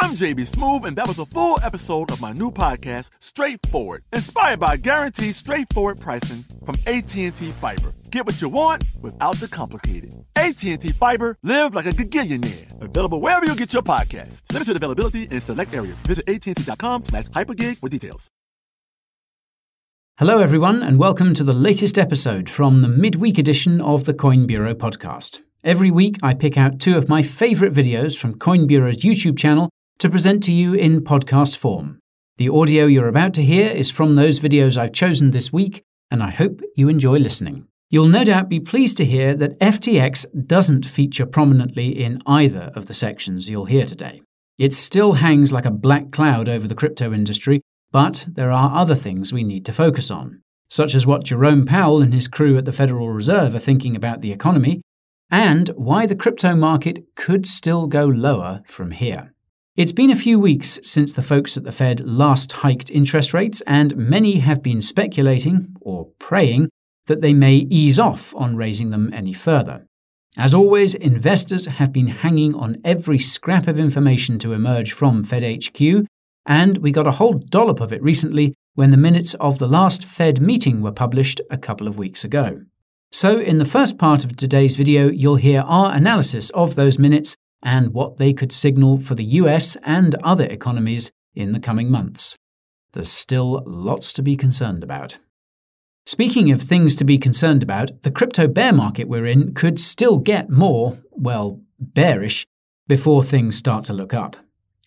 I'm JB Smoove, and that was a full episode of my new podcast, Straightforward, inspired by guaranteed straightforward pricing from AT&T Fiber. Get what you want without the complicated. AT&T Fiber, live like a gigillionaire. Available wherever you get your podcast. Limited availability in select areas. Visit AT&T.com slash hypergig for details. Hello, everyone, and welcome to the latest episode from the midweek edition of the Coin Bureau podcast. Every week, I pick out two of my favorite videos from Coin Bureau's YouTube channel to present to you in podcast form. The audio you're about to hear is from those videos I've chosen this week, and I hope you enjoy listening. You'll no doubt be pleased to hear that FTX doesn't feature prominently in either of the sections you'll hear today. It still hangs like a black cloud over the crypto industry, but there are other things we need to focus on, such as what Jerome Powell and his crew at the Federal Reserve are thinking about the economy, and why the crypto market could still go lower from here. It's been a few weeks since the folks at the Fed last hiked interest rates, and many have been speculating, or praying, that they may ease off on raising them any further. As always, investors have been hanging on every scrap of information to emerge from Fed HQ, and we got a whole dollop of it recently when the minutes of the last Fed meeting were published a couple of weeks ago. So, in the first part of today's video, you'll hear our analysis of those minutes and what they could signal for the US and other economies in the coming months. There's still lots to be concerned about. Speaking of things to be concerned about, the crypto bear market we're in could still get more, well, bearish before things start to look up.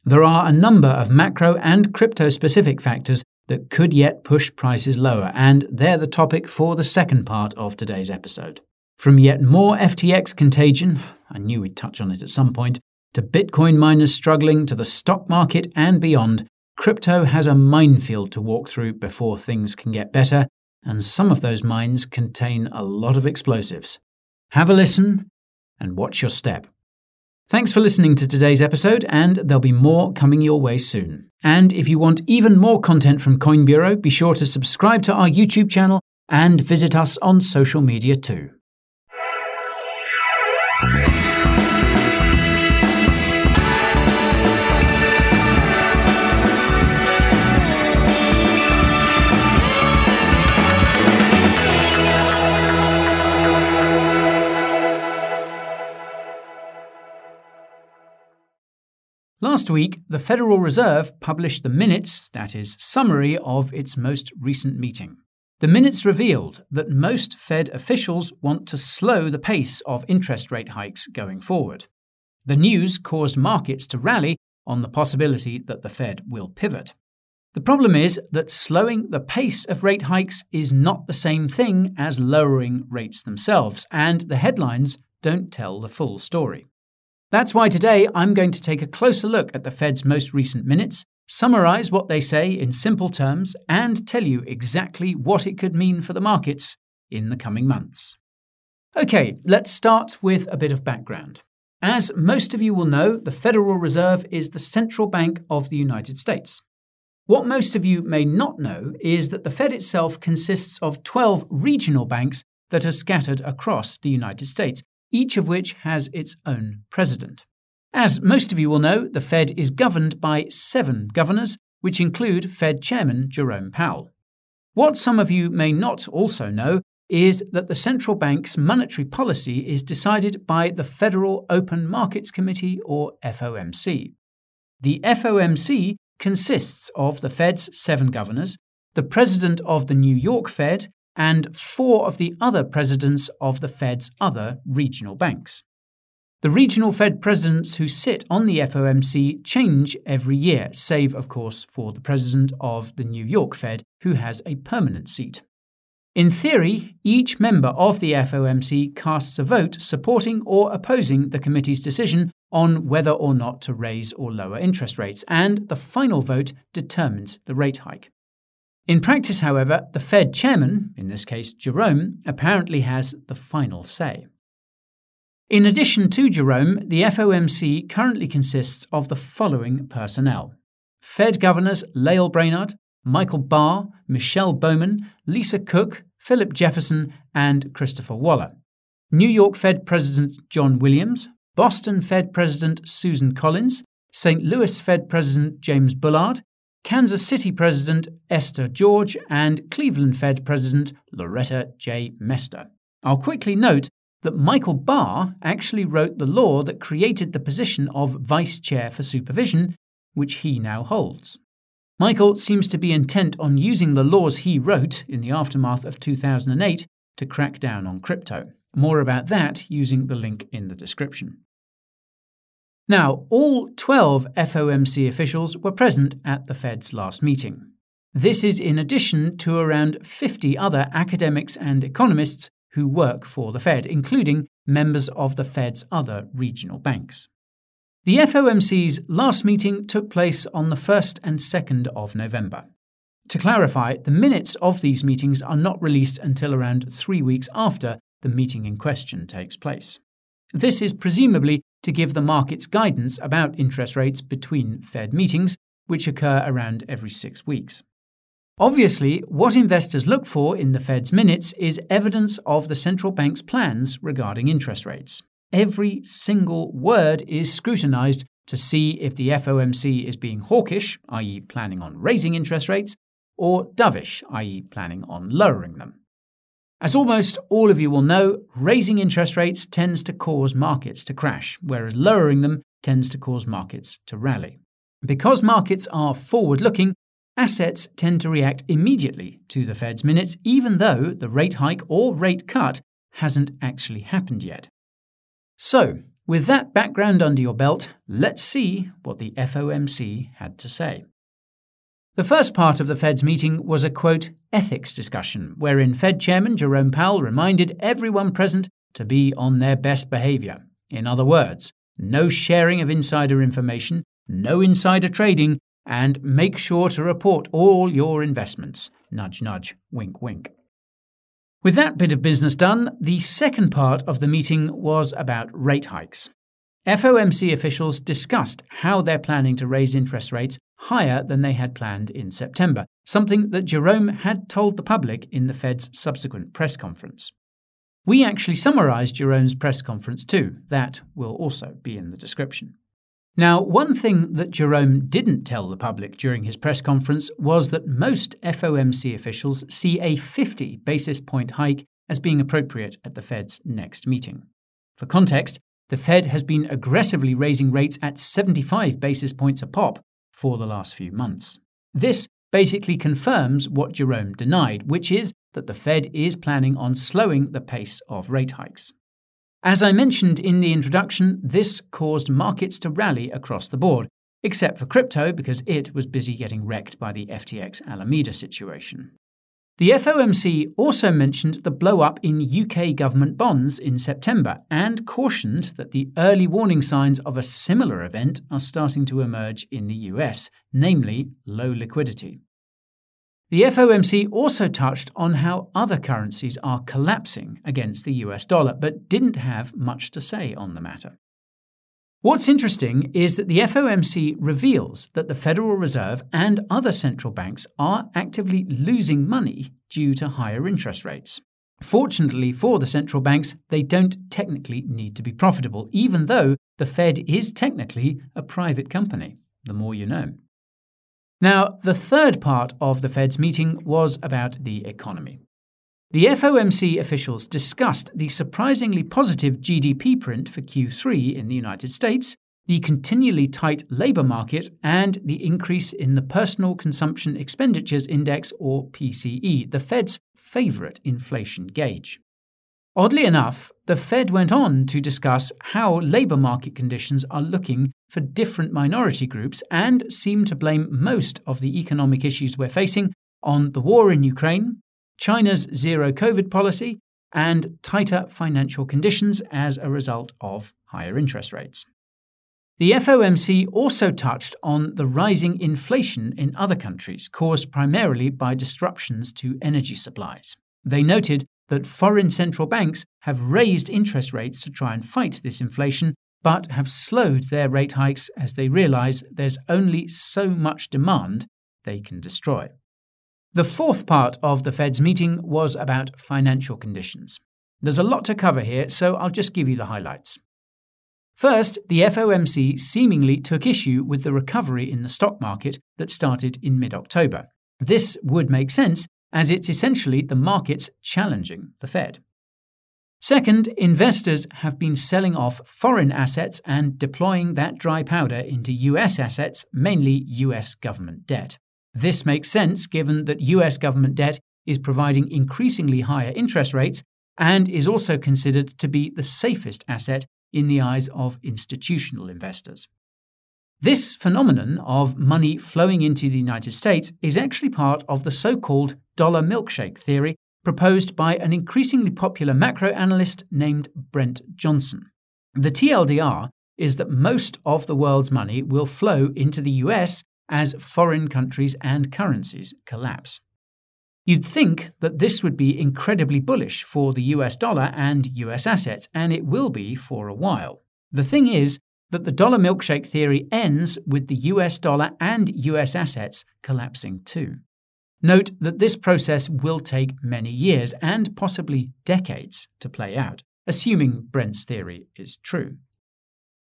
There are a number of macro and crypto specific factors that could yet push prices lower, and they're the topic for the second part of today's episode. From yet more FTX contagion, I knew we'd touch on it at some point, to Bitcoin miners struggling, to the stock market and beyond, crypto has a minefield to walk through before things can get better, and some of those mines contain a lot of explosives. Have a listen and watch your step. Thanks for listening to today's episode, and there'll be more coming your way soon. And if you want even more content from Coin Bureau, be sure to subscribe to our YouTube channel and visit us on social media too. Last week, the Federal Reserve published the minutes, that is, summary of its most recent meeting. The minutes revealed that most Fed officials want to slow the pace of interest rate hikes going forward. The news caused markets to rally on the possibility that the Fed will pivot. The problem is that slowing the pace of rate hikes is not the same thing as lowering rates themselves, and the headlines don't tell the full story. That's why today I'm going to take a closer look at the Fed's most recent minutes, summarize what they say in simple terms, and tell you exactly what it could mean for the markets in the coming months. Okay, let's start with a bit of background. As most of you will know, the Federal Reserve is the central bank of the United States. What most of you may not know is that the Fed itself consists of 12 regional banks that are scattered across the United States, each of which has its own president. As most of you will know, the Fed is governed by seven governors, which include Fed Chairman Jerome Powell. What some of you may not also know is that the central bank's monetary policy is decided by the Federal Open Markets Committee, or FOMC. The FOMC consists of the Fed's seven governors, the president of the New York Fed, and four of the other presidents of the Fed's other regional banks. The regional Fed presidents who sit on the FOMC change every year, save, of course, for the president of the New York Fed, who has a permanent seat. In theory, each member of the FOMC casts a vote supporting or opposing the committee's decision on whether or not to raise or lower interest rates, and the final vote determines the rate hike. In practice, however, the Fed chairman, in this case Jerome, apparently has the final say. In addition to Jerome, the FOMC currently consists of the following personnel Fed governors Lael Brainard, Michael Barr, Michelle Bowman, Lisa Cook, Philip Jefferson, and Christopher Waller. New York Fed President John Williams, Boston Fed President Susan Collins, St. Louis Fed President James Bullard, Kansas City President Esther George, and Cleveland Fed President Loretta J. Mester. I'll quickly note that Michael Barr actually wrote the law that created the position of Vice Chair for Supervision, which he now holds. Michael seems to be intent on using the laws he wrote in the aftermath of 2008 to crack down on crypto. More about that using the link in the description. Now, all 12 FOMC officials were present at the Fed's last meeting. This is in addition to around 50 other academics and economists who work for the Fed, including members of the Fed's other regional banks. The FOMC's last meeting took place on the 1st and 2nd of November. To clarify, the minutes of these meetings are not released until around three weeks after the meeting in question takes place. This is presumably to give the markets guidance about interest rates between Fed meetings, which occur around every six weeks. Obviously, what investors look for in the Fed's minutes is evidence of the central bank's plans regarding interest rates. Every single word is scrutinized to see if the FOMC is being hawkish, i.e., planning on raising interest rates, or dovish, i.e., planning on lowering them. As almost all of you will know, raising interest rates tends to cause markets to crash, whereas lowering them tends to cause markets to rally. Because markets are forward looking, assets tend to react immediately to the Fed's minutes, even though the rate hike or rate cut hasn't actually happened yet. So, with that background under your belt, let's see what the FOMC had to say. The first part of the Fed's meeting was a quote, ethics discussion, wherein Fed Chairman Jerome Powell reminded everyone present to be on their best behavior. In other words, no sharing of insider information, no insider trading, and make sure to report all your investments. Nudge, nudge, wink, wink. With that bit of business done, the second part of the meeting was about rate hikes. FOMC officials discussed how they're planning to raise interest rates higher than they had planned in September, something that Jerome had told the public in the Fed's subsequent press conference. We actually summarized Jerome's press conference too. That will also be in the description. Now, one thing that Jerome didn't tell the public during his press conference was that most FOMC officials see a 50 basis point hike as being appropriate at the Fed's next meeting. For context, the Fed has been aggressively raising rates at 75 basis points a pop for the last few months. This basically confirms what Jerome denied, which is that the Fed is planning on slowing the pace of rate hikes. As I mentioned in the introduction, this caused markets to rally across the board, except for crypto because it was busy getting wrecked by the FTX Alameda situation. The FOMC also mentioned the blow up in UK government bonds in September and cautioned that the early warning signs of a similar event are starting to emerge in the US, namely low liquidity. The FOMC also touched on how other currencies are collapsing against the US dollar, but didn't have much to say on the matter. What's interesting is that the FOMC reveals that the Federal Reserve and other central banks are actively losing money due to higher interest rates. Fortunately for the central banks, they don't technically need to be profitable, even though the Fed is technically a private company. The more you know. Now, the third part of the Fed's meeting was about the economy. The FOMC officials discussed the surprisingly positive GDP print for Q3 in the United States, the continually tight labour market, and the increase in the Personal Consumption Expenditures Index, or PCE, the Fed's favourite inflation gauge. Oddly enough, the Fed went on to discuss how labour market conditions are looking for different minority groups and seem to blame most of the economic issues we're facing on the war in Ukraine, China's zero COVID policy, and tighter financial conditions as a result of higher interest rates. The FOMC also touched on the rising inflation in other countries caused primarily by disruptions to energy supplies. They noted that foreign central banks have raised interest rates to try and fight this inflation, but have slowed their rate hikes as they realize there's only so much demand they can destroy. The fourth part of the Fed's meeting was about financial conditions. There's a lot to cover here, so I'll just give you the highlights. First, the FOMC seemingly took issue with the recovery in the stock market that started in mid October. This would make sense, as it's essentially the markets challenging the Fed. Second, investors have been selling off foreign assets and deploying that dry powder into US assets, mainly US government debt. This makes sense given that US government debt is providing increasingly higher interest rates and is also considered to be the safest asset in the eyes of institutional investors. This phenomenon of money flowing into the United States is actually part of the so called dollar milkshake theory proposed by an increasingly popular macro analyst named Brent Johnson. The TLDR is that most of the world's money will flow into the US as foreign countries and currencies collapse. You'd think that this would be incredibly bullish for the US dollar and US assets, and it will be for a while. The thing is that the dollar milkshake theory ends with the US dollar and US assets collapsing too. Note that this process will take many years and possibly decades to play out, assuming Brent's theory is true.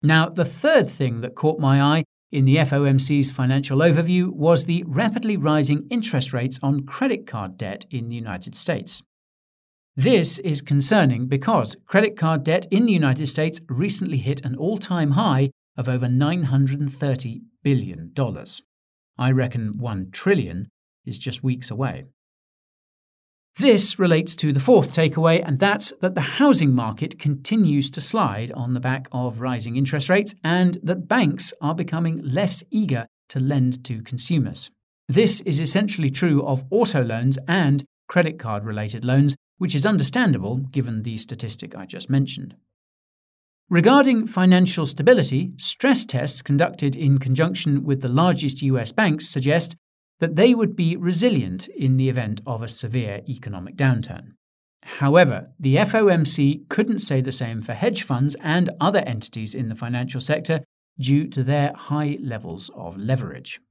Now, the third thing that caught my eye in the FOMC's financial overview was the rapidly rising interest rates on credit card debt in the United States. This is concerning because credit card debt in the United States recently hit an all time high of over $930 billion. I reckon 1 trillion is just weeks away. This relates to the fourth takeaway, and that's that the housing market continues to slide on the back of rising interest rates and that banks are becoming less eager to lend to consumers. This is essentially true of auto loans and credit card related loans, which is understandable given the statistic I just mentioned. Regarding financial stability, stress tests conducted in conjunction with the largest US banks suggest that they would be resilient in the event of a severe economic downturn. However, the FOMC couldn't say the same for hedge funds and other entities in the financial sector due to their high levels of leverage.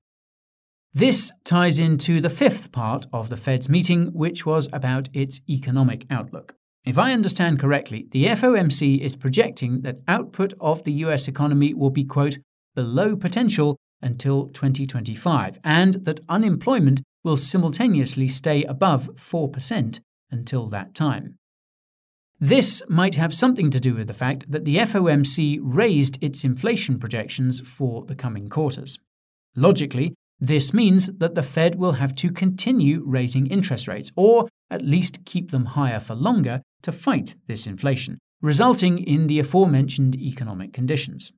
This ties into the fifth part of the Fed's meeting, which was about its economic outlook. If I understand correctly, the FOMC is projecting that output of the US economy will be, quote, below potential until 2025, and that unemployment will simultaneously stay above 4% until that time. This might have something to do with the fact that the FOMC raised its inflation projections for the coming quarters. Logically, this means that the Fed will have to continue raising interest rates, or at least keep them higher for longer to fight this inflation, resulting in the aforementioned economic conditions.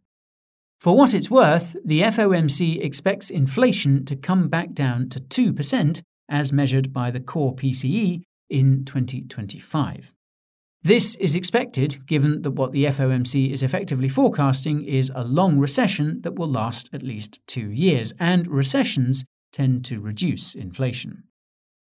For what it's worth, the FOMC expects inflation to come back down to 2% as measured by the core PCE in 2025. This is expected given that what the FOMC is effectively forecasting is a long recession that will last at least two years, and recessions tend to reduce inflation.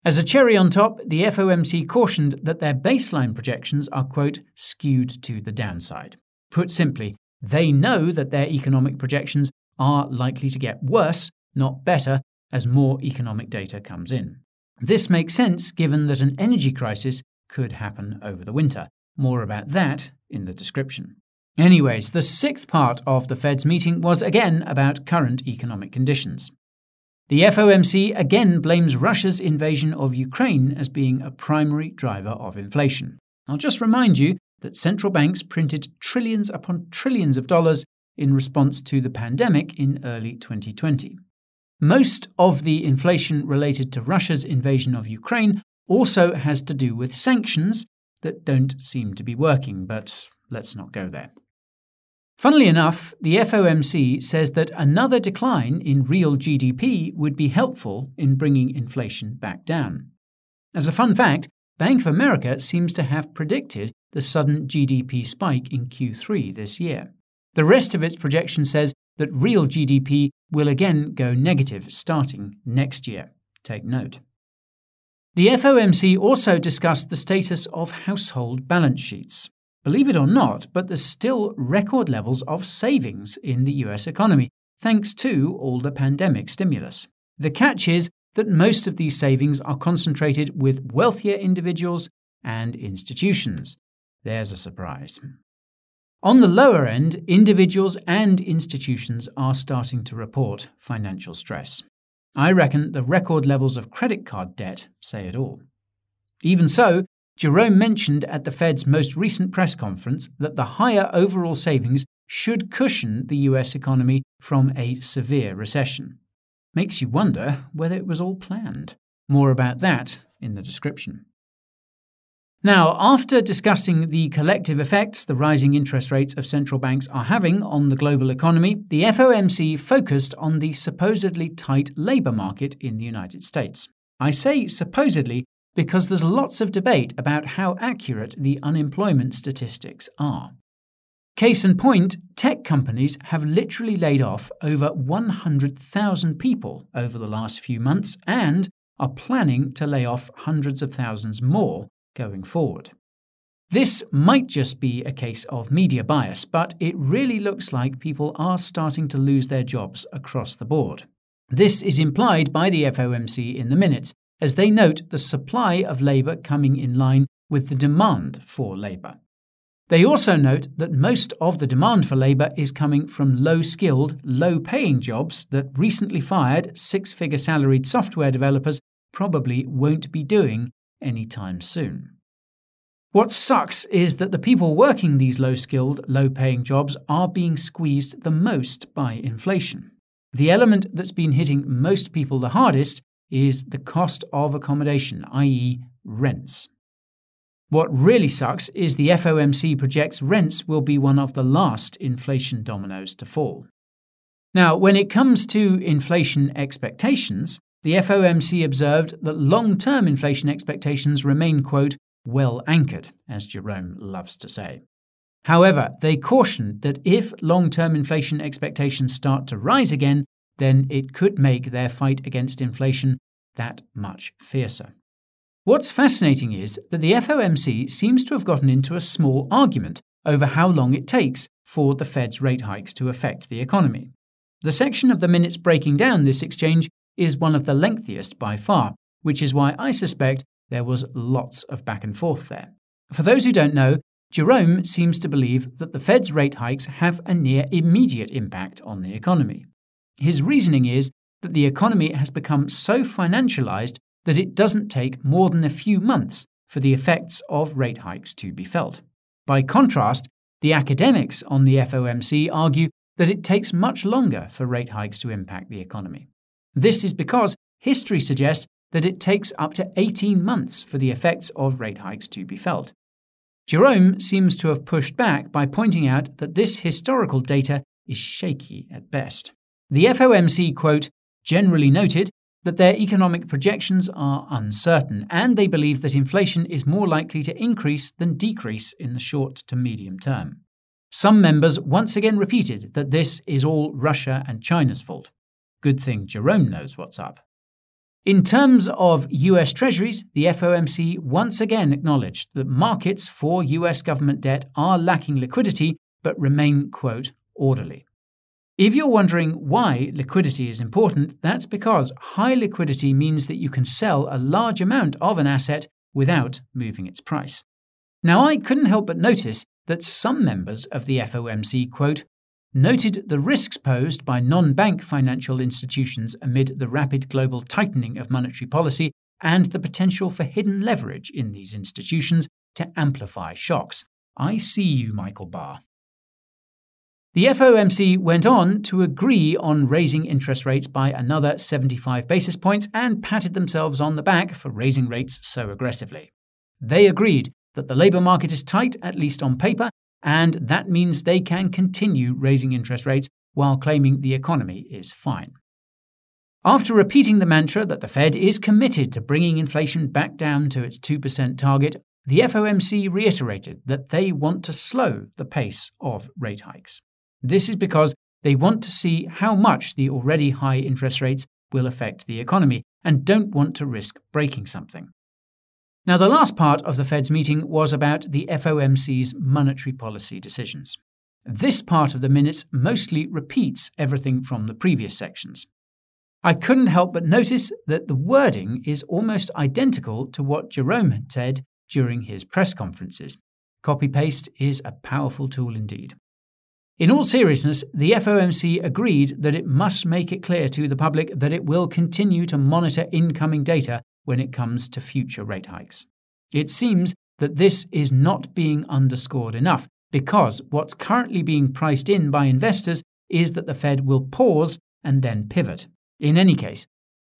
As a cherry on top, the FOMC cautioned that their baseline projections are, quote, skewed to the downside. Put simply, they know that their economic projections are likely to get worse, not better, as more economic data comes in. This makes sense given that an energy crisis could happen over the winter. More about that in the description. Anyways, the sixth part of the Fed's meeting was again about current economic conditions. The FOMC again blames Russia's invasion of Ukraine as being a primary driver of inflation. I'll just remind you that central banks printed trillions upon trillions of dollars in response to the pandemic in early 2020. Most of the inflation related to Russia's invasion of Ukraine also has to do with sanctions that don't seem to be working, but let's not go there. Funnily enough, the FOMC says that another decline in real GDP would be helpful in bringing inflation back down. As a fun fact, Bank of America seems to have predicted the sudden GDP spike in Q3 this year. The rest of its projection says that real GDP will again go negative starting next year. Take note. The FOMC also discussed the status of household balance sheets. Believe it or not, but there's still record levels of savings in the US economy, thanks to all the pandemic stimulus. The catch is that most of these savings are concentrated with wealthier individuals and institutions. There's a surprise. On the lower end, individuals and institutions are starting to report financial stress. I reckon the record levels of credit card debt say it all. Even so, Jerome mentioned at the Fed's most recent press conference that the higher overall savings should cushion the US economy from a severe recession. Makes you wonder whether it was all planned. More about that in the description. Now, after discussing the collective effects the rising interest rates of central banks are having on the global economy, the FOMC focused on the supposedly tight labour market in the United States. I say supposedly because there's lots of debate about how accurate the unemployment statistics are. Case in point, tech companies have literally laid off over 100,000 people over the last few months and are planning to lay off hundreds of thousands more going forward. This might just be a case of media bias, but it really looks like people are starting to lose their jobs across the board. This is implied by the FOMC in the minutes, as they note the supply of labour coming in line with the demand for labour. They also note that most of the demand for labour is coming from low skilled, low paying jobs that recently fired six figure salaried software developers probably won't be doing anytime soon. What sucks is that the people working these low skilled, low paying jobs are being squeezed the most by inflation. The element that's been hitting most people the hardest is the cost of accommodation, i.e., rents. What really sucks is the FOMC projects rents will be one of the last inflation dominoes to fall. Now, when it comes to inflation expectations, the FOMC observed that long term inflation expectations remain, quote, well anchored, as Jerome loves to say. However, they cautioned that if long term inflation expectations start to rise again, then it could make their fight against inflation that much fiercer. What's fascinating is that the FOMC seems to have gotten into a small argument over how long it takes for the Fed's rate hikes to affect the economy. The section of the minutes breaking down this exchange is one of the lengthiest by far, which is why I suspect there was lots of back and forth there. For those who don't know, Jerome seems to believe that the Fed's rate hikes have a near immediate impact on the economy. His reasoning is that the economy has become so financialized that it doesn't take more than a few months for the effects of rate hikes to be felt. By contrast, the academics on the FOMC argue that it takes much longer for rate hikes to impact the economy. This is because history suggests that it takes up to 18 months for the effects of rate hikes to be felt. Jerome seems to have pushed back by pointing out that this historical data is shaky at best. The FOMC, quote, generally noted that their economic projections are uncertain, and they believe that inflation is more likely to increase than decrease in the short to medium term. Some members once again repeated that this is all Russia and China's fault. Good thing Jerome knows what's up. In terms of US Treasuries, the FOMC once again acknowledged that markets for US government debt are lacking liquidity but remain, quote, orderly. If you're wondering why liquidity is important, that's because high liquidity means that you can sell a large amount of an asset without moving its price. Now, I couldn't help but notice that some members of the FOMC, quote, noted the risks posed by non bank financial institutions amid the rapid global tightening of monetary policy and the potential for hidden leverage in these institutions to amplify shocks. I see you, Michael Barr. The FOMC went on to agree on raising interest rates by another 75 basis points and patted themselves on the back for raising rates so aggressively. They agreed that the labour market is tight, at least on paper, and that means they can continue raising interest rates while claiming the economy is fine. After repeating the mantra that the Fed is committed to bringing inflation back down to its 2% target, the FOMC reiterated that they want to slow the pace of rate hikes. This is because they want to see how much the already high interest rates will affect the economy and don't want to risk breaking something. Now, the last part of the Fed's meeting was about the FOMC's monetary policy decisions. This part of the minutes mostly repeats everything from the previous sections. I couldn't help but notice that the wording is almost identical to what Jerome had said during his press conferences. Copy paste is a powerful tool indeed. In all seriousness, the FOMC agreed that it must make it clear to the public that it will continue to monitor incoming data when it comes to future rate hikes. It seems that this is not being underscored enough because what's currently being priced in by investors is that the Fed will pause and then pivot. In any case,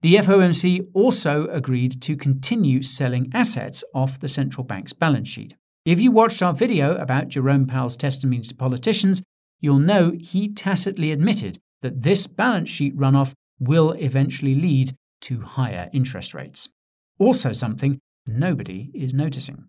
the FOMC also agreed to continue selling assets off the central bank's balance sheet. If you watched our video about Jerome Powell's testimony to politicians, you'll know he tacitly admitted that this balance sheet runoff will eventually lead to higher interest rates. Also, something nobody is noticing.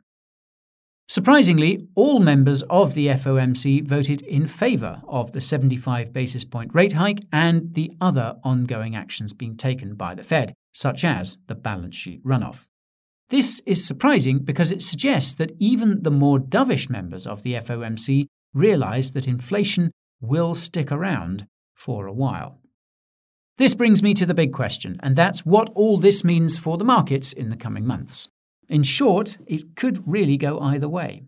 Surprisingly, all members of the FOMC voted in favour of the 75 basis point rate hike and the other ongoing actions being taken by the Fed, such as the balance sheet runoff. This is surprising because it suggests that even the more dovish members of the FOMC realize that inflation will stick around for a while. This brings me to the big question, and that's what all this means for the markets in the coming months. In short, it could really go either way.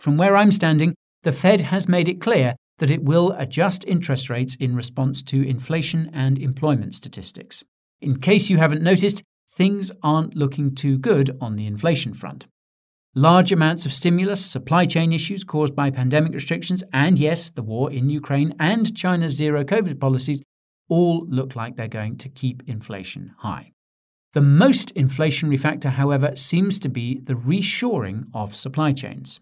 From where I'm standing, the Fed has made it clear that it will adjust interest rates in response to inflation and employment statistics. In case you haven't noticed, things aren't looking too good on the inflation front. Large amounts of stimulus, supply chain issues caused by pandemic restrictions, and yes, the war in Ukraine and China's zero COVID policies all look like they're going to keep inflation high. The most inflationary factor, however, seems to be the reshoring of supply chains.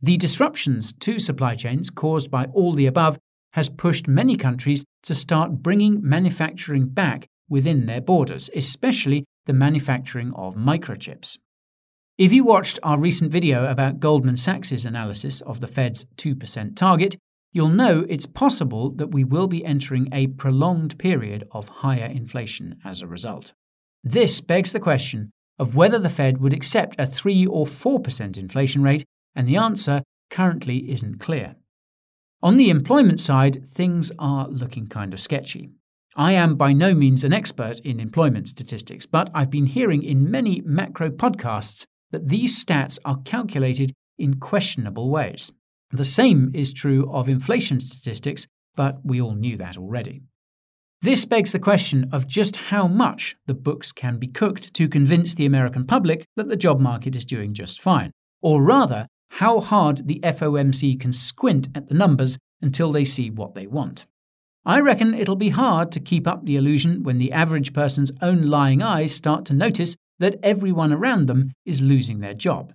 The disruptions to supply chains caused by all the above has pushed many countries to start bringing manufacturing back within their borders, especially the manufacturing of microchips. If you watched our recent video about Goldman Sachs' analysis of the Fed's 2% target, you'll know it's possible that we will be entering a prolonged period of higher inflation as a result. This begs the question of whether the Fed would accept a 3 or 4% inflation rate, and the answer currently isn't clear. On the employment side, things are looking kind of sketchy. I am by no means an expert in employment statistics, but I've been hearing in many macro podcasts that these stats are calculated in questionable ways. The same is true of inflation statistics, but we all knew that already. This begs the question of just how much the books can be cooked to convince the American public that the job market is doing just fine, or rather, how hard the FOMC can squint at the numbers until they see what they want. I reckon it'll be hard to keep up the illusion when the average person's own lying eyes start to notice that everyone around them is losing their job.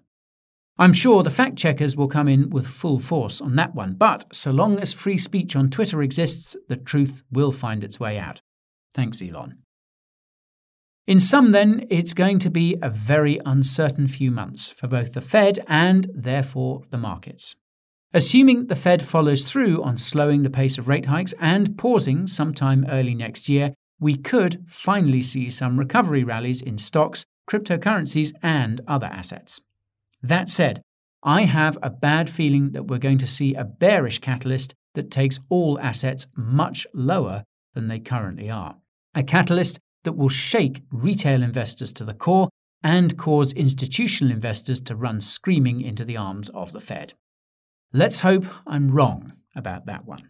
I'm sure the fact checkers will come in with full force on that one, but so long as free speech on Twitter exists, the truth will find its way out. Thanks, Elon. In sum, then, it's going to be a very uncertain few months for both the Fed and, therefore, the markets. Assuming the Fed follows through on slowing the pace of rate hikes and pausing sometime early next year, we could finally see some recovery rallies in stocks, cryptocurrencies, and other assets. That said, I have a bad feeling that we're going to see a bearish catalyst that takes all assets much lower than they currently are. A catalyst that will shake retail investors to the core and cause institutional investors to run screaming into the arms of the Fed. Let's hope I'm wrong about that one.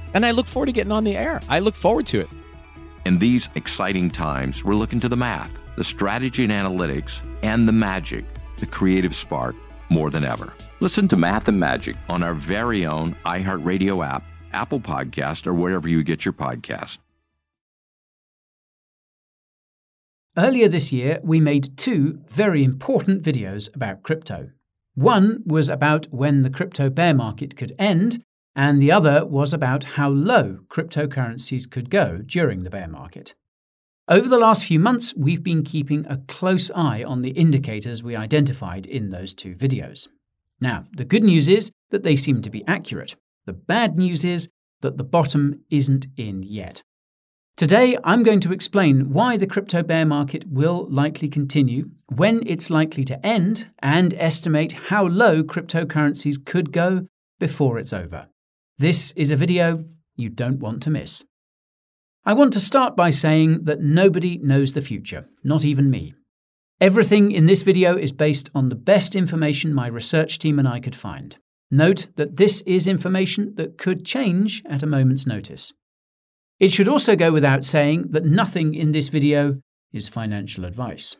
and I look forward to getting on the air. I look forward to it. In these exciting times, we're looking to the math, the strategy and analytics, and the magic, the creative spark, more than ever. Listen to Math and Magic on our very own iHeartRadio app, Apple Podcast, or wherever you get your podcast. Earlier this year, we made two very important videos about crypto. One was about when the crypto bear market could end, and the other was about how low cryptocurrencies could go during the bear market. Over the last few months, we've been keeping a close eye on the indicators we identified in those two videos. Now, the good news is that they seem to be accurate. The bad news is that the bottom isn't in yet. Today, I'm going to explain why the crypto bear market will likely continue, when it's likely to end, and estimate how low cryptocurrencies could go before it's over. This is a video you don't want to miss. I want to start by saying that nobody knows the future, not even me. Everything in this video is based on the best information my research team and I could find. Note that this is information that could change at a moment's notice. It should also go without saying that nothing in this video is financial advice.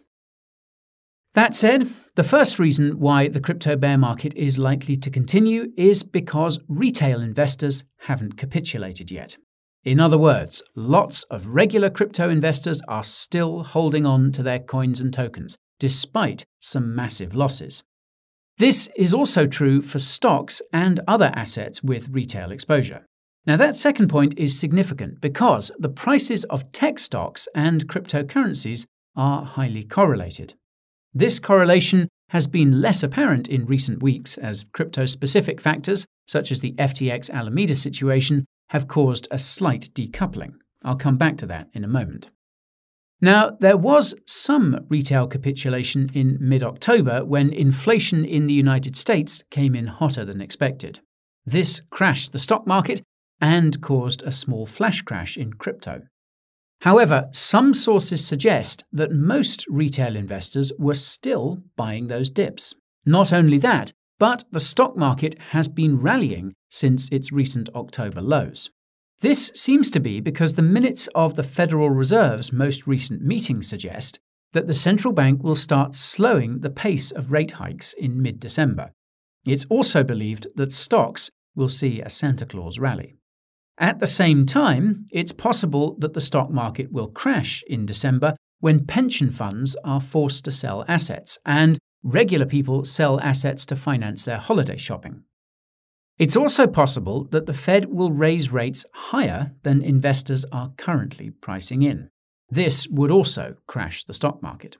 That said, the first reason why the crypto bear market is likely to continue is because retail investors haven't capitulated yet. In other words, lots of regular crypto investors are still holding on to their coins and tokens, despite some massive losses. This is also true for stocks and other assets with retail exposure. Now, that second point is significant because the prices of tech stocks and cryptocurrencies are highly correlated. This correlation has been less apparent in recent weeks as crypto specific factors, such as the FTX Alameda situation, have caused a slight decoupling. I'll come back to that in a moment. Now, there was some retail capitulation in mid October when inflation in the United States came in hotter than expected. This crashed the stock market and caused a small flash crash in crypto. However, some sources suggest that most retail investors were still buying those dips. Not only that, but the stock market has been rallying since its recent October lows. This seems to be because the minutes of the Federal Reserve's most recent meeting suggest that the central bank will start slowing the pace of rate hikes in mid December. It's also believed that stocks will see a Santa Claus rally. At the same time, it's possible that the stock market will crash in December when pension funds are forced to sell assets and regular people sell assets to finance their holiday shopping. It's also possible that the Fed will raise rates higher than investors are currently pricing in. This would also crash the stock market.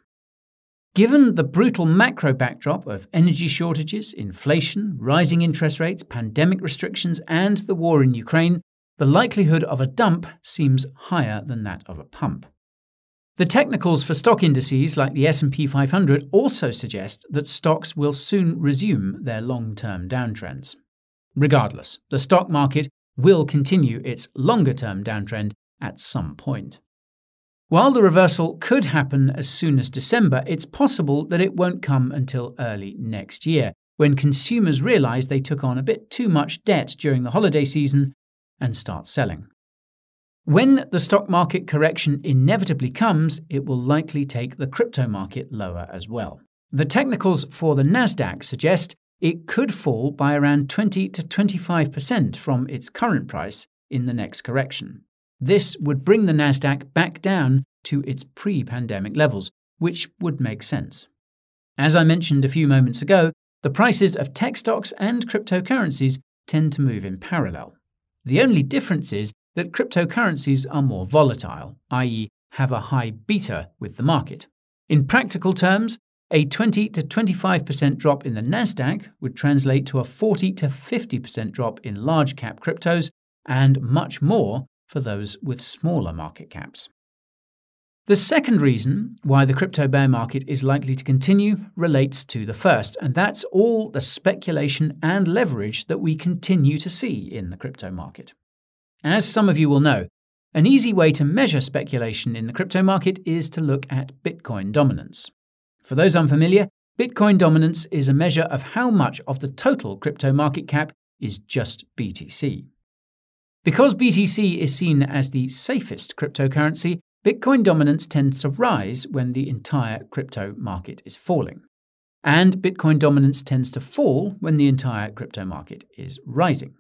Given the brutal macro backdrop of energy shortages, inflation, rising interest rates, pandemic restrictions, and the war in Ukraine, the likelihood of a dump seems higher than that of a pump. The technicals for stock indices like the S&P 500 also suggest that stocks will soon resume their long-term downtrends. Regardless, the stock market will continue its longer-term downtrend at some point. While the reversal could happen as soon as December, it's possible that it won't come until early next year, when consumers realize they took on a bit too much debt during the holiday season and start selling. When the stock market correction inevitably comes, it will likely take the crypto market lower as well. The technicals for the Nasdaq suggest it could fall by around 20 to 25% from its current price in the next correction. This would bring the Nasdaq back down to its pre-pandemic levels, which would make sense. As I mentioned a few moments ago, the prices of tech stocks and cryptocurrencies tend to move in parallel. The only difference is that cryptocurrencies are more volatile, i.e., have a high beta with the market. In practical terms, a 20 to 25% drop in the Nasdaq would translate to a 40 to 50% drop in large cap cryptos and much more for those with smaller market caps. The second reason why the crypto bear market is likely to continue relates to the first, and that's all the speculation and leverage that we continue to see in the crypto market. As some of you will know, an easy way to measure speculation in the crypto market is to look at Bitcoin dominance. For those unfamiliar, Bitcoin dominance is a measure of how much of the total crypto market cap is just BTC. Because BTC is seen as the safest cryptocurrency, Bitcoin dominance tends to rise when the entire crypto market is falling. And Bitcoin dominance tends to fall when the entire crypto market is rising.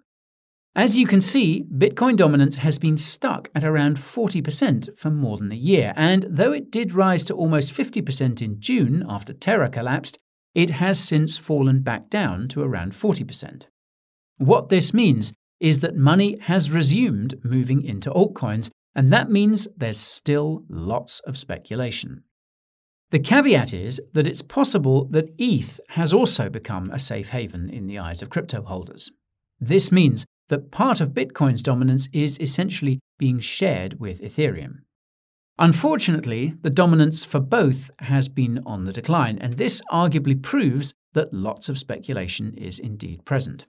As you can see, Bitcoin dominance has been stuck at around 40% for more than a year, and though it did rise to almost 50% in June after Terra collapsed, it has since fallen back down to around 40%. What this means is that money has resumed moving into altcoins, and that means there's still lots of speculation. The caveat is that it's possible that ETH has also become a safe haven in the eyes of crypto holders. This means that part of Bitcoin's dominance is essentially being shared with Ethereum. Unfortunately, the dominance for both has been on the decline, and this arguably proves that lots of speculation is indeed present.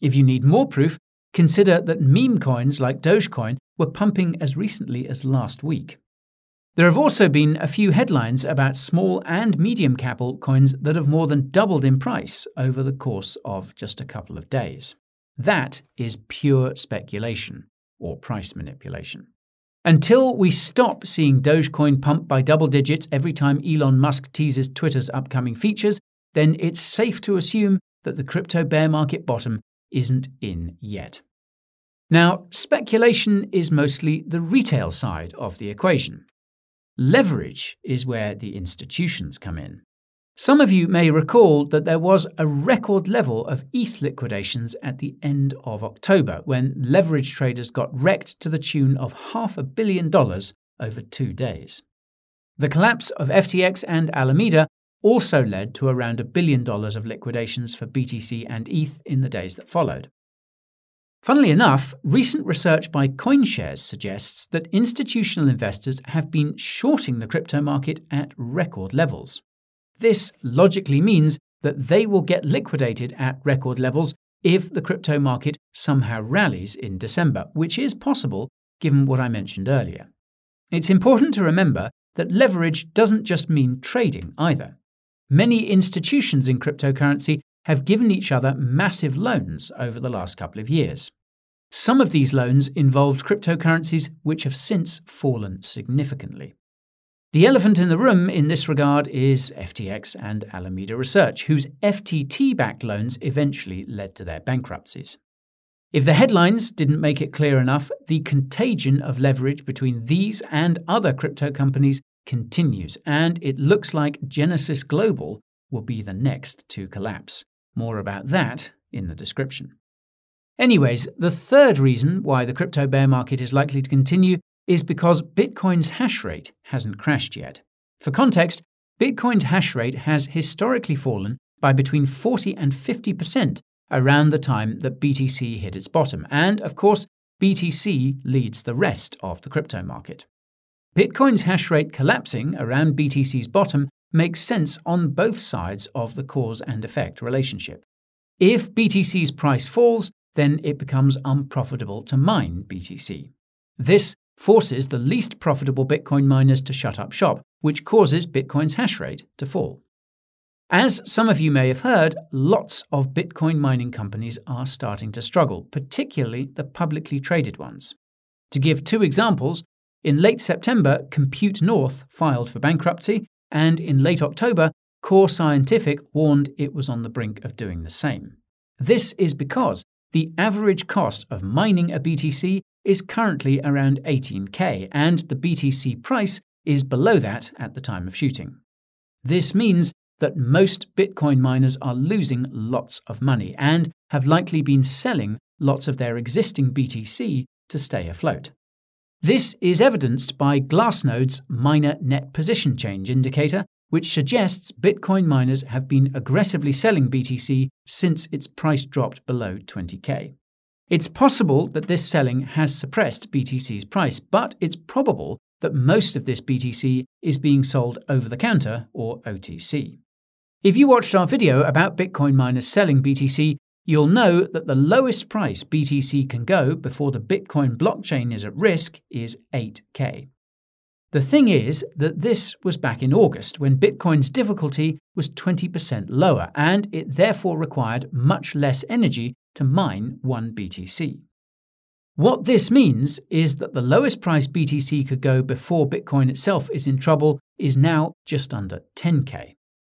If you need more proof, consider that meme coins like Dogecoin were pumping as recently as last week. There have also been a few headlines about small and medium cap altcoins that have more than doubled in price over the course of just a couple of days. That is pure speculation or price manipulation. Until we stop seeing Dogecoin pump by double digits every time Elon Musk teases Twitter's upcoming features, then it's safe to assume that the crypto bear market bottom isn't in yet. Now, speculation is mostly the retail side of the equation. Leverage is where the institutions come in. Some of you may recall that there was a record level of ETH liquidations at the end of October when leverage traders got wrecked to the tune of half a billion dollars over two days. The collapse of FTX and Alameda also led to around a billion dollars of liquidations for BTC and ETH in the days that followed. Funnily enough, recent research by CoinShares suggests that institutional investors have been shorting the crypto market at record levels. This logically means that they will get liquidated at record levels if the crypto market somehow rallies in December, which is possible given what I mentioned earlier. It's important to remember that leverage doesn't just mean trading either. Many institutions in cryptocurrency have given each other massive loans over the last couple of years. Some of these loans involved cryptocurrencies which have since fallen significantly. The elephant in the room in this regard is FTX and Alameda Research, whose FTT backed loans eventually led to their bankruptcies. If the headlines didn't make it clear enough, the contagion of leverage between these and other crypto companies continues, and it looks like Genesis Global will be the next to collapse. More about that in the description. Anyways, the third reason why the crypto bear market is likely to continue is because Bitcoin's hash rate hasn't crashed yet. For context, Bitcoin's hash rate has historically fallen by between 40 and 50% around the time that BTC hit its bottom, and of course, BTC leads the rest of the crypto market. Bitcoin's hash rate collapsing around BTC's bottom makes sense on both sides of the cause and effect relationship. If BTC's price falls, then it becomes unprofitable to mine BTC. This forces the least profitable Bitcoin miners to shut up shop, which causes Bitcoin's hash rate to fall. As some of you may have heard, lots of Bitcoin mining companies are starting to struggle, particularly the publicly traded ones. To give two examples, in late September, Compute North filed for bankruptcy, and in late October, Core Scientific warned it was on the brink of doing the same. This is because the average cost of mining a BTC is currently around 18k, and the BTC price is below that at the time of shooting. This means that most Bitcoin miners are losing lots of money and have likely been selling lots of their existing BTC to stay afloat. This is evidenced by Glassnode's miner net position change indicator, which suggests Bitcoin miners have been aggressively selling BTC since its price dropped below 20k. It's possible that this selling has suppressed BTC's price, but it's probable that most of this BTC is being sold over the counter or OTC. If you watched our video about Bitcoin miners selling BTC, you'll know that the lowest price BTC can go before the Bitcoin blockchain is at risk is 8K. The thing is that this was back in August when Bitcoin's difficulty was 20% lower, and it therefore required much less energy to mine one BTC. What this means is that the lowest price BTC could go before Bitcoin itself is in trouble is now just under 10k.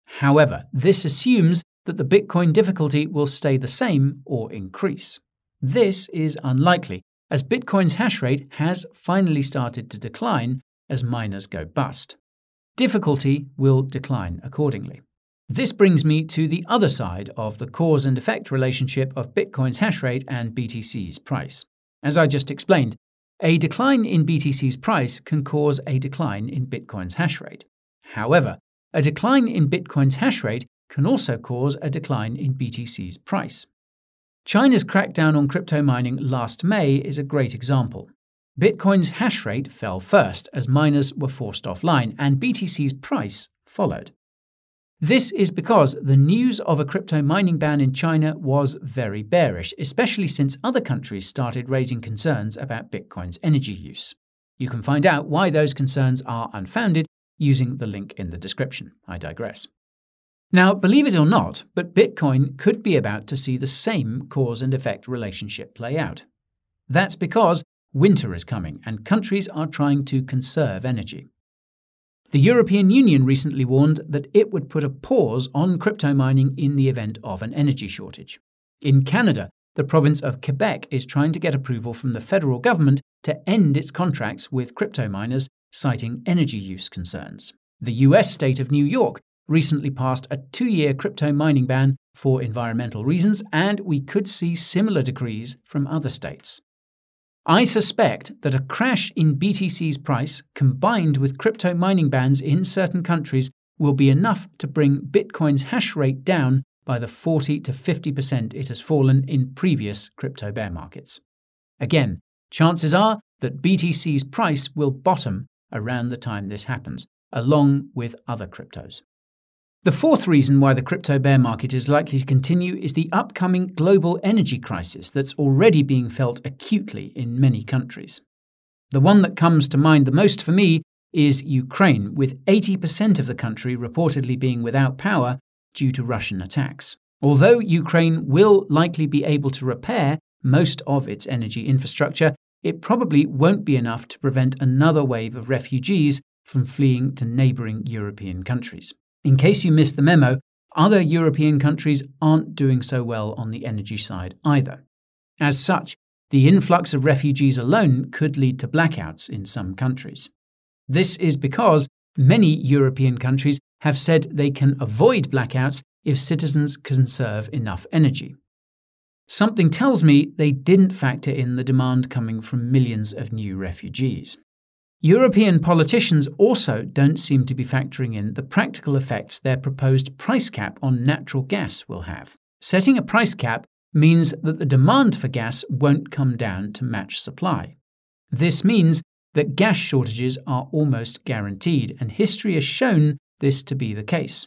However, this assumes that the Bitcoin difficulty will stay the same or increase. This is unlikely, as Bitcoin's hash rate has finally started to decline as miners go bust. Difficulty will decline accordingly. This brings me to the other side of the cause and effect relationship of Bitcoin's hash rate and BTC's price. As I just explained, a decline in BTC's price can cause a decline in Bitcoin's hash rate. However, a decline in Bitcoin's hash rate can also cause a decline in BTC's price. China's crackdown on crypto mining last May is a great example. Bitcoin's hash rate fell first as miners were forced offline, and BTC's price followed. This is because the news of a crypto mining ban in China was very bearish, especially since other countries started raising concerns about Bitcoin's energy use. You can find out why those concerns are unfounded using the link in the description. I digress. Now, believe it or not, but Bitcoin could be about to see the same cause and effect relationship play out. That's because winter is coming and countries are trying to conserve energy. The European Union recently warned that it would put a pause on crypto mining in the event of an energy shortage. In Canada, the province of Quebec is trying to get approval from the federal government to end its contracts with crypto miners, citing energy use concerns. The US state of New York recently passed a two year crypto mining ban for environmental reasons, and we could see similar decrees from other states. I suspect that a crash in BTC's price, combined with crypto mining bans in certain countries, will be enough to bring Bitcoin's hash rate down by the 40 to 50% it has fallen in previous crypto bear markets. Again, chances are that BTC's price will bottom around the time this happens, along with other cryptos. The fourth reason why the crypto bear market is likely to continue is the upcoming global energy crisis that's already being felt acutely in many countries. The one that comes to mind the most for me is Ukraine, with 80% of the country reportedly being without power due to Russian attacks. Although Ukraine will likely be able to repair most of its energy infrastructure, it probably won't be enough to prevent another wave of refugees from fleeing to neighbouring European countries. In case you missed the memo, other European countries aren't doing so well on the energy side either. As such, the influx of refugees alone could lead to blackouts in some countries. This is because many European countries have said they can avoid blackouts if citizens conserve enough energy. Something tells me they didn't factor in the demand coming from millions of new refugees. European politicians also don't seem to be factoring in the practical effects their proposed price cap on natural gas will have. Setting a price cap means that the demand for gas won't come down to match supply. This means that gas shortages are almost guaranteed, and history has shown this to be the case.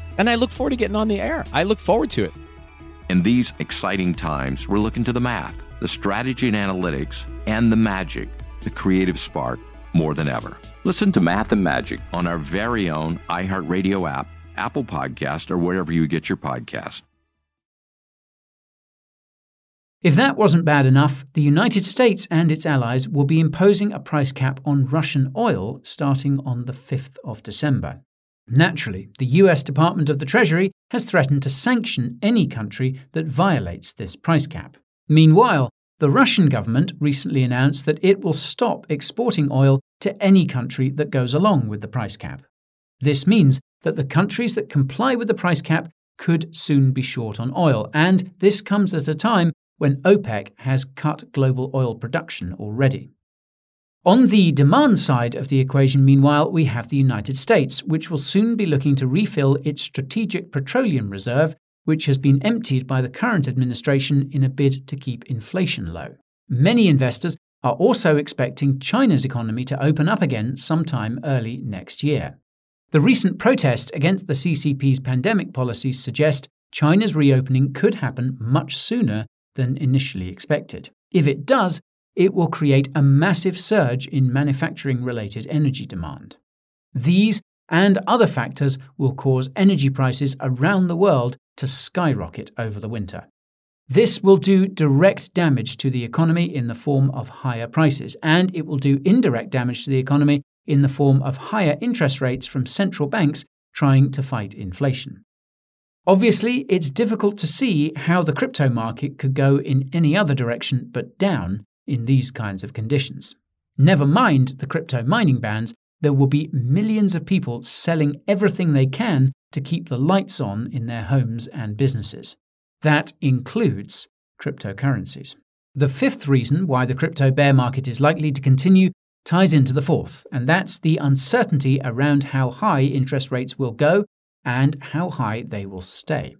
and I look forward to getting on the air. I look forward to it. In these exciting times, we're looking to the math, the strategy and analytics, and the magic, the creative spark, more than ever. Listen to Math and Magic on our very own iHeartRadio app, Apple Podcast, or wherever you get your podcast. If that wasn't bad enough, the United States and its allies will be imposing a price cap on Russian oil starting on the 5th of December. Naturally, the US Department of the Treasury has threatened to sanction any country that violates this price cap. Meanwhile, the Russian government recently announced that it will stop exporting oil to any country that goes along with the price cap. This means that the countries that comply with the price cap could soon be short on oil, and this comes at a time when OPEC has cut global oil production already. On the demand side of the equation, meanwhile, we have the United States, which will soon be looking to refill its strategic petroleum reserve, which has been emptied by the current administration in a bid to keep inflation low. Many investors are also expecting China's economy to open up again sometime early next year. The recent protests against the CCP's pandemic policies suggest China's reopening could happen much sooner than initially expected. If it does, it will create a massive surge in manufacturing related energy demand. These and other factors will cause energy prices around the world to skyrocket over the winter. This will do direct damage to the economy in the form of higher prices, and it will do indirect damage to the economy in the form of higher interest rates from central banks trying to fight inflation. Obviously, it's difficult to see how the crypto market could go in any other direction but down in these kinds of conditions. Never mind the crypto mining bans, there will be millions of people selling everything they can to keep the lights on in their homes and businesses. That includes cryptocurrencies. The fifth reason why the crypto bear market is likely to continue ties into the fourth, and that's the uncertainty around how high interest rates will go and how high they will stay.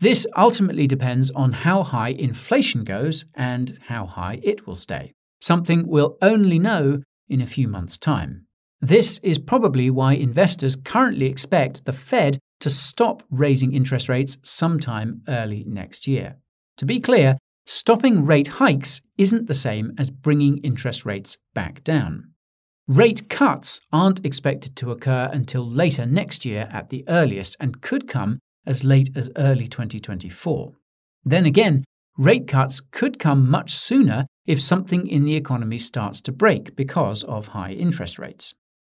This ultimately depends on how high inflation goes and how high it will stay, something we'll only know in a few months' time. This is probably why investors currently expect the Fed to stop raising interest rates sometime early next year. To be clear, stopping rate hikes isn't the same as bringing interest rates back down. Rate cuts aren't expected to occur until later next year at the earliest and could come as late as early 2024. Then again, rate cuts could come much sooner if something in the economy starts to break because of high interest rates.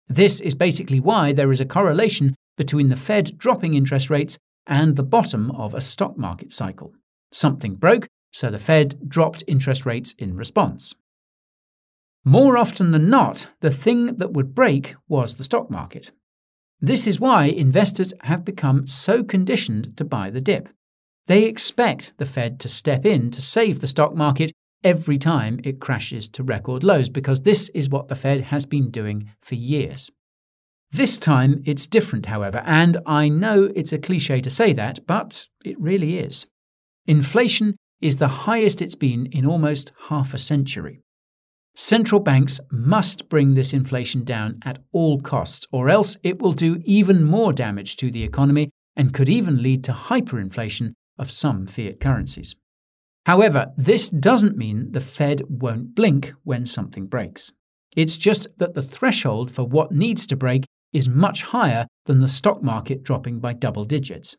This is basically why there is a correlation between the Fed dropping interest rates and the bottom of a stock market cycle. Something broke, so the Fed dropped interest rates in response. More often than not, the thing that would break was the stock market. This is why investors have become so conditioned to buy the dip. They expect the Fed to step in to save the stock market every time it crashes to record lows because this is what the Fed has been doing for years. This time it's different, however, and I know it's a cliche to say that, but it really is. Inflation is the highest it's been in almost half a century. Central banks must bring this inflation down at all costs, or else it will do even more damage to the economy and could even lead to hyperinflation of some fiat currencies. However, this doesn't mean the Fed won't blink when something breaks. It's just that the threshold for what needs to break is much higher than the stock market dropping by double digits.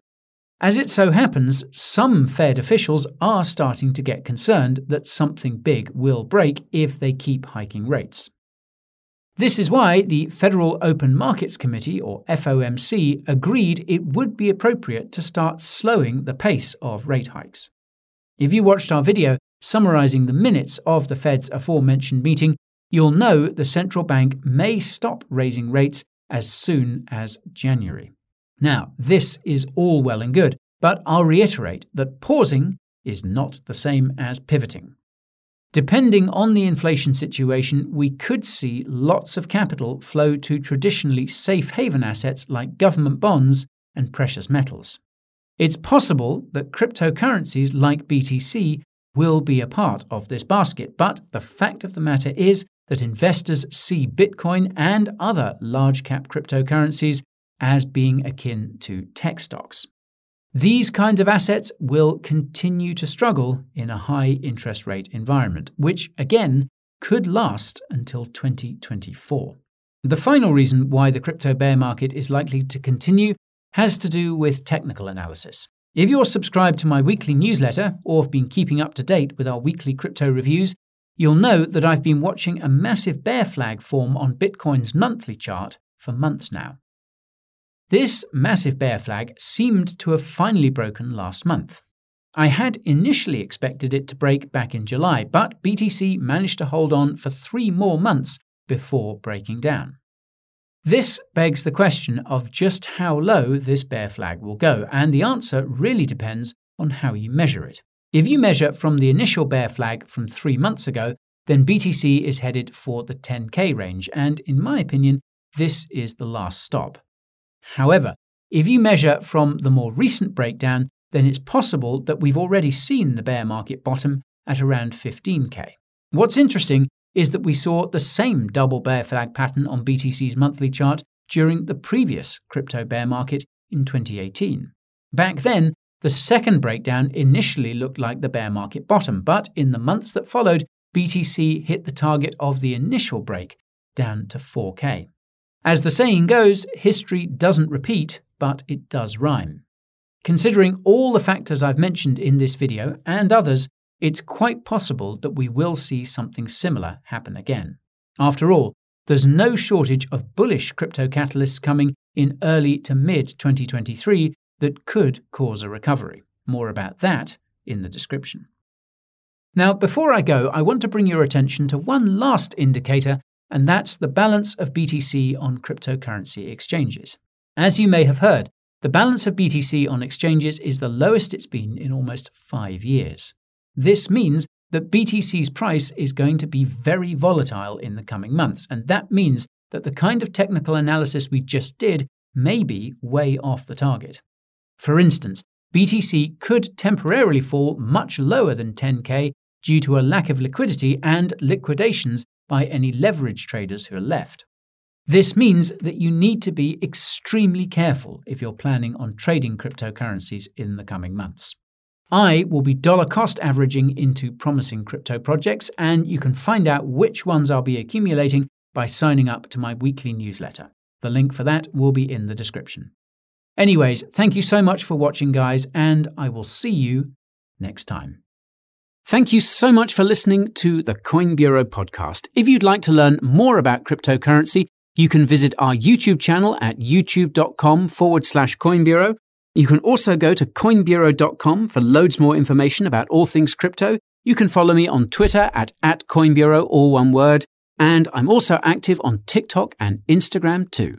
As it so happens, some Fed officials are starting to get concerned that something big will break if they keep hiking rates. This is why the Federal Open Markets Committee, or FOMC, agreed it would be appropriate to start slowing the pace of rate hikes. If you watched our video summarizing the minutes of the Fed's aforementioned meeting, you'll know the central bank may stop raising rates as soon as January. Now, this is all well and good, but I'll reiterate that pausing is not the same as pivoting. Depending on the inflation situation, we could see lots of capital flow to traditionally safe haven assets like government bonds and precious metals. It's possible that cryptocurrencies like BTC will be a part of this basket, but the fact of the matter is that investors see Bitcoin and other large cap cryptocurrencies as being akin to tech stocks. These kinds of assets will continue to struggle in a high interest rate environment, which again could last until 2024. The final reason why the crypto bear market is likely to continue has to do with technical analysis. If you're subscribed to my weekly newsletter or have been keeping up to date with our weekly crypto reviews, you'll know that I've been watching a massive bear flag form on Bitcoin's monthly chart for months now. This massive bear flag seemed to have finally broken last month. I had initially expected it to break back in July, but BTC managed to hold on for three more months before breaking down. This begs the question of just how low this bear flag will go, and the answer really depends on how you measure it. If you measure from the initial bear flag from three months ago, then BTC is headed for the 10k range, and in my opinion, this is the last stop. However, if you measure from the more recent breakdown, then it's possible that we've already seen the bear market bottom at around 15k. What's interesting is that we saw the same double bear flag pattern on BTC's monthly chart during the previous crypto bear market in 2018. Back then, the second breakdown initially looked like the bear market bottom, but in the months that followed, BTC hit the target of the initial break, down to 4K. As the saying goes, history doesn't repeat, but it does rhyme. Considering all the factors I've mentioned in this video and others, it's quite possible that we will see something similar happen again. After all, there's no shortage of bullish crypto catalysts coming in early to mid 2023 that could cause a recovery. More about that in the description. Now, before I go, I want to bring your attention to one last indicator and that's the balance of BTC on cryptocurrency exchanges. As you may have heard, the balance of BTC on exchanges is the lowest it's been in almost five years. This means that BTC's price is going to be very volatile in the coming months, and that means that the kind of technical analysis we just did may be way off the target. For instance, BTC could temporarily fall much lower than 10k due to a lack of liquidity and liquidations by any leverage traders who are left. This means that you need to be extremely careful if you're planning on trading cryptocurrencies in the coming months. I will be dollar cost averaging into promising crypto projects, and you can find out which ones I'll be accumulating by signing up to my weekly newsletter. The link for that will be in the description. Anyways, thank you so much for watching, guys, and I will see you next time. Thank you so much for listening to the Coin Bureau podcast. If you'd like to learn more about cryptocurrency, you can visit our YouTube channel at youtube.com forward slash Coin Bureau. You can also go to coinbureau.com for loads more information about all things crypto. You can follow me on Twitter at, at CoinBureau, all one word. And I'm also active on TikTok and Instagram too.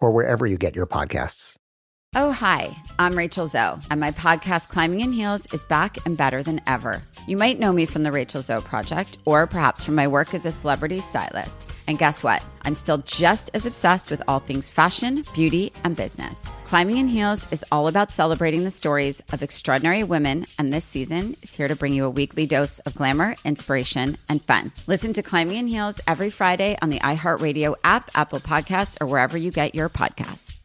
or wherever you get your podcasts. Oh, hi, I'm Rachel Zoe, and my podcast, Climbing in Heels, is back and better than ever. You might know me from the Rachel Zoe Project, or perhaps from my work as a celebrity stylist. And guess what? I'm still just as obsessed with all things fashion, beauty, and business. Climbing in Heels is all about celebrating the stories of extraordinary women, and this season is here to bring you a weekly dose of glamour, inspiration, and fun. Listen to Climbing in Heels every Friday on the iHeartRadio app, Apple Podcasts, or wherever you get your podcasts.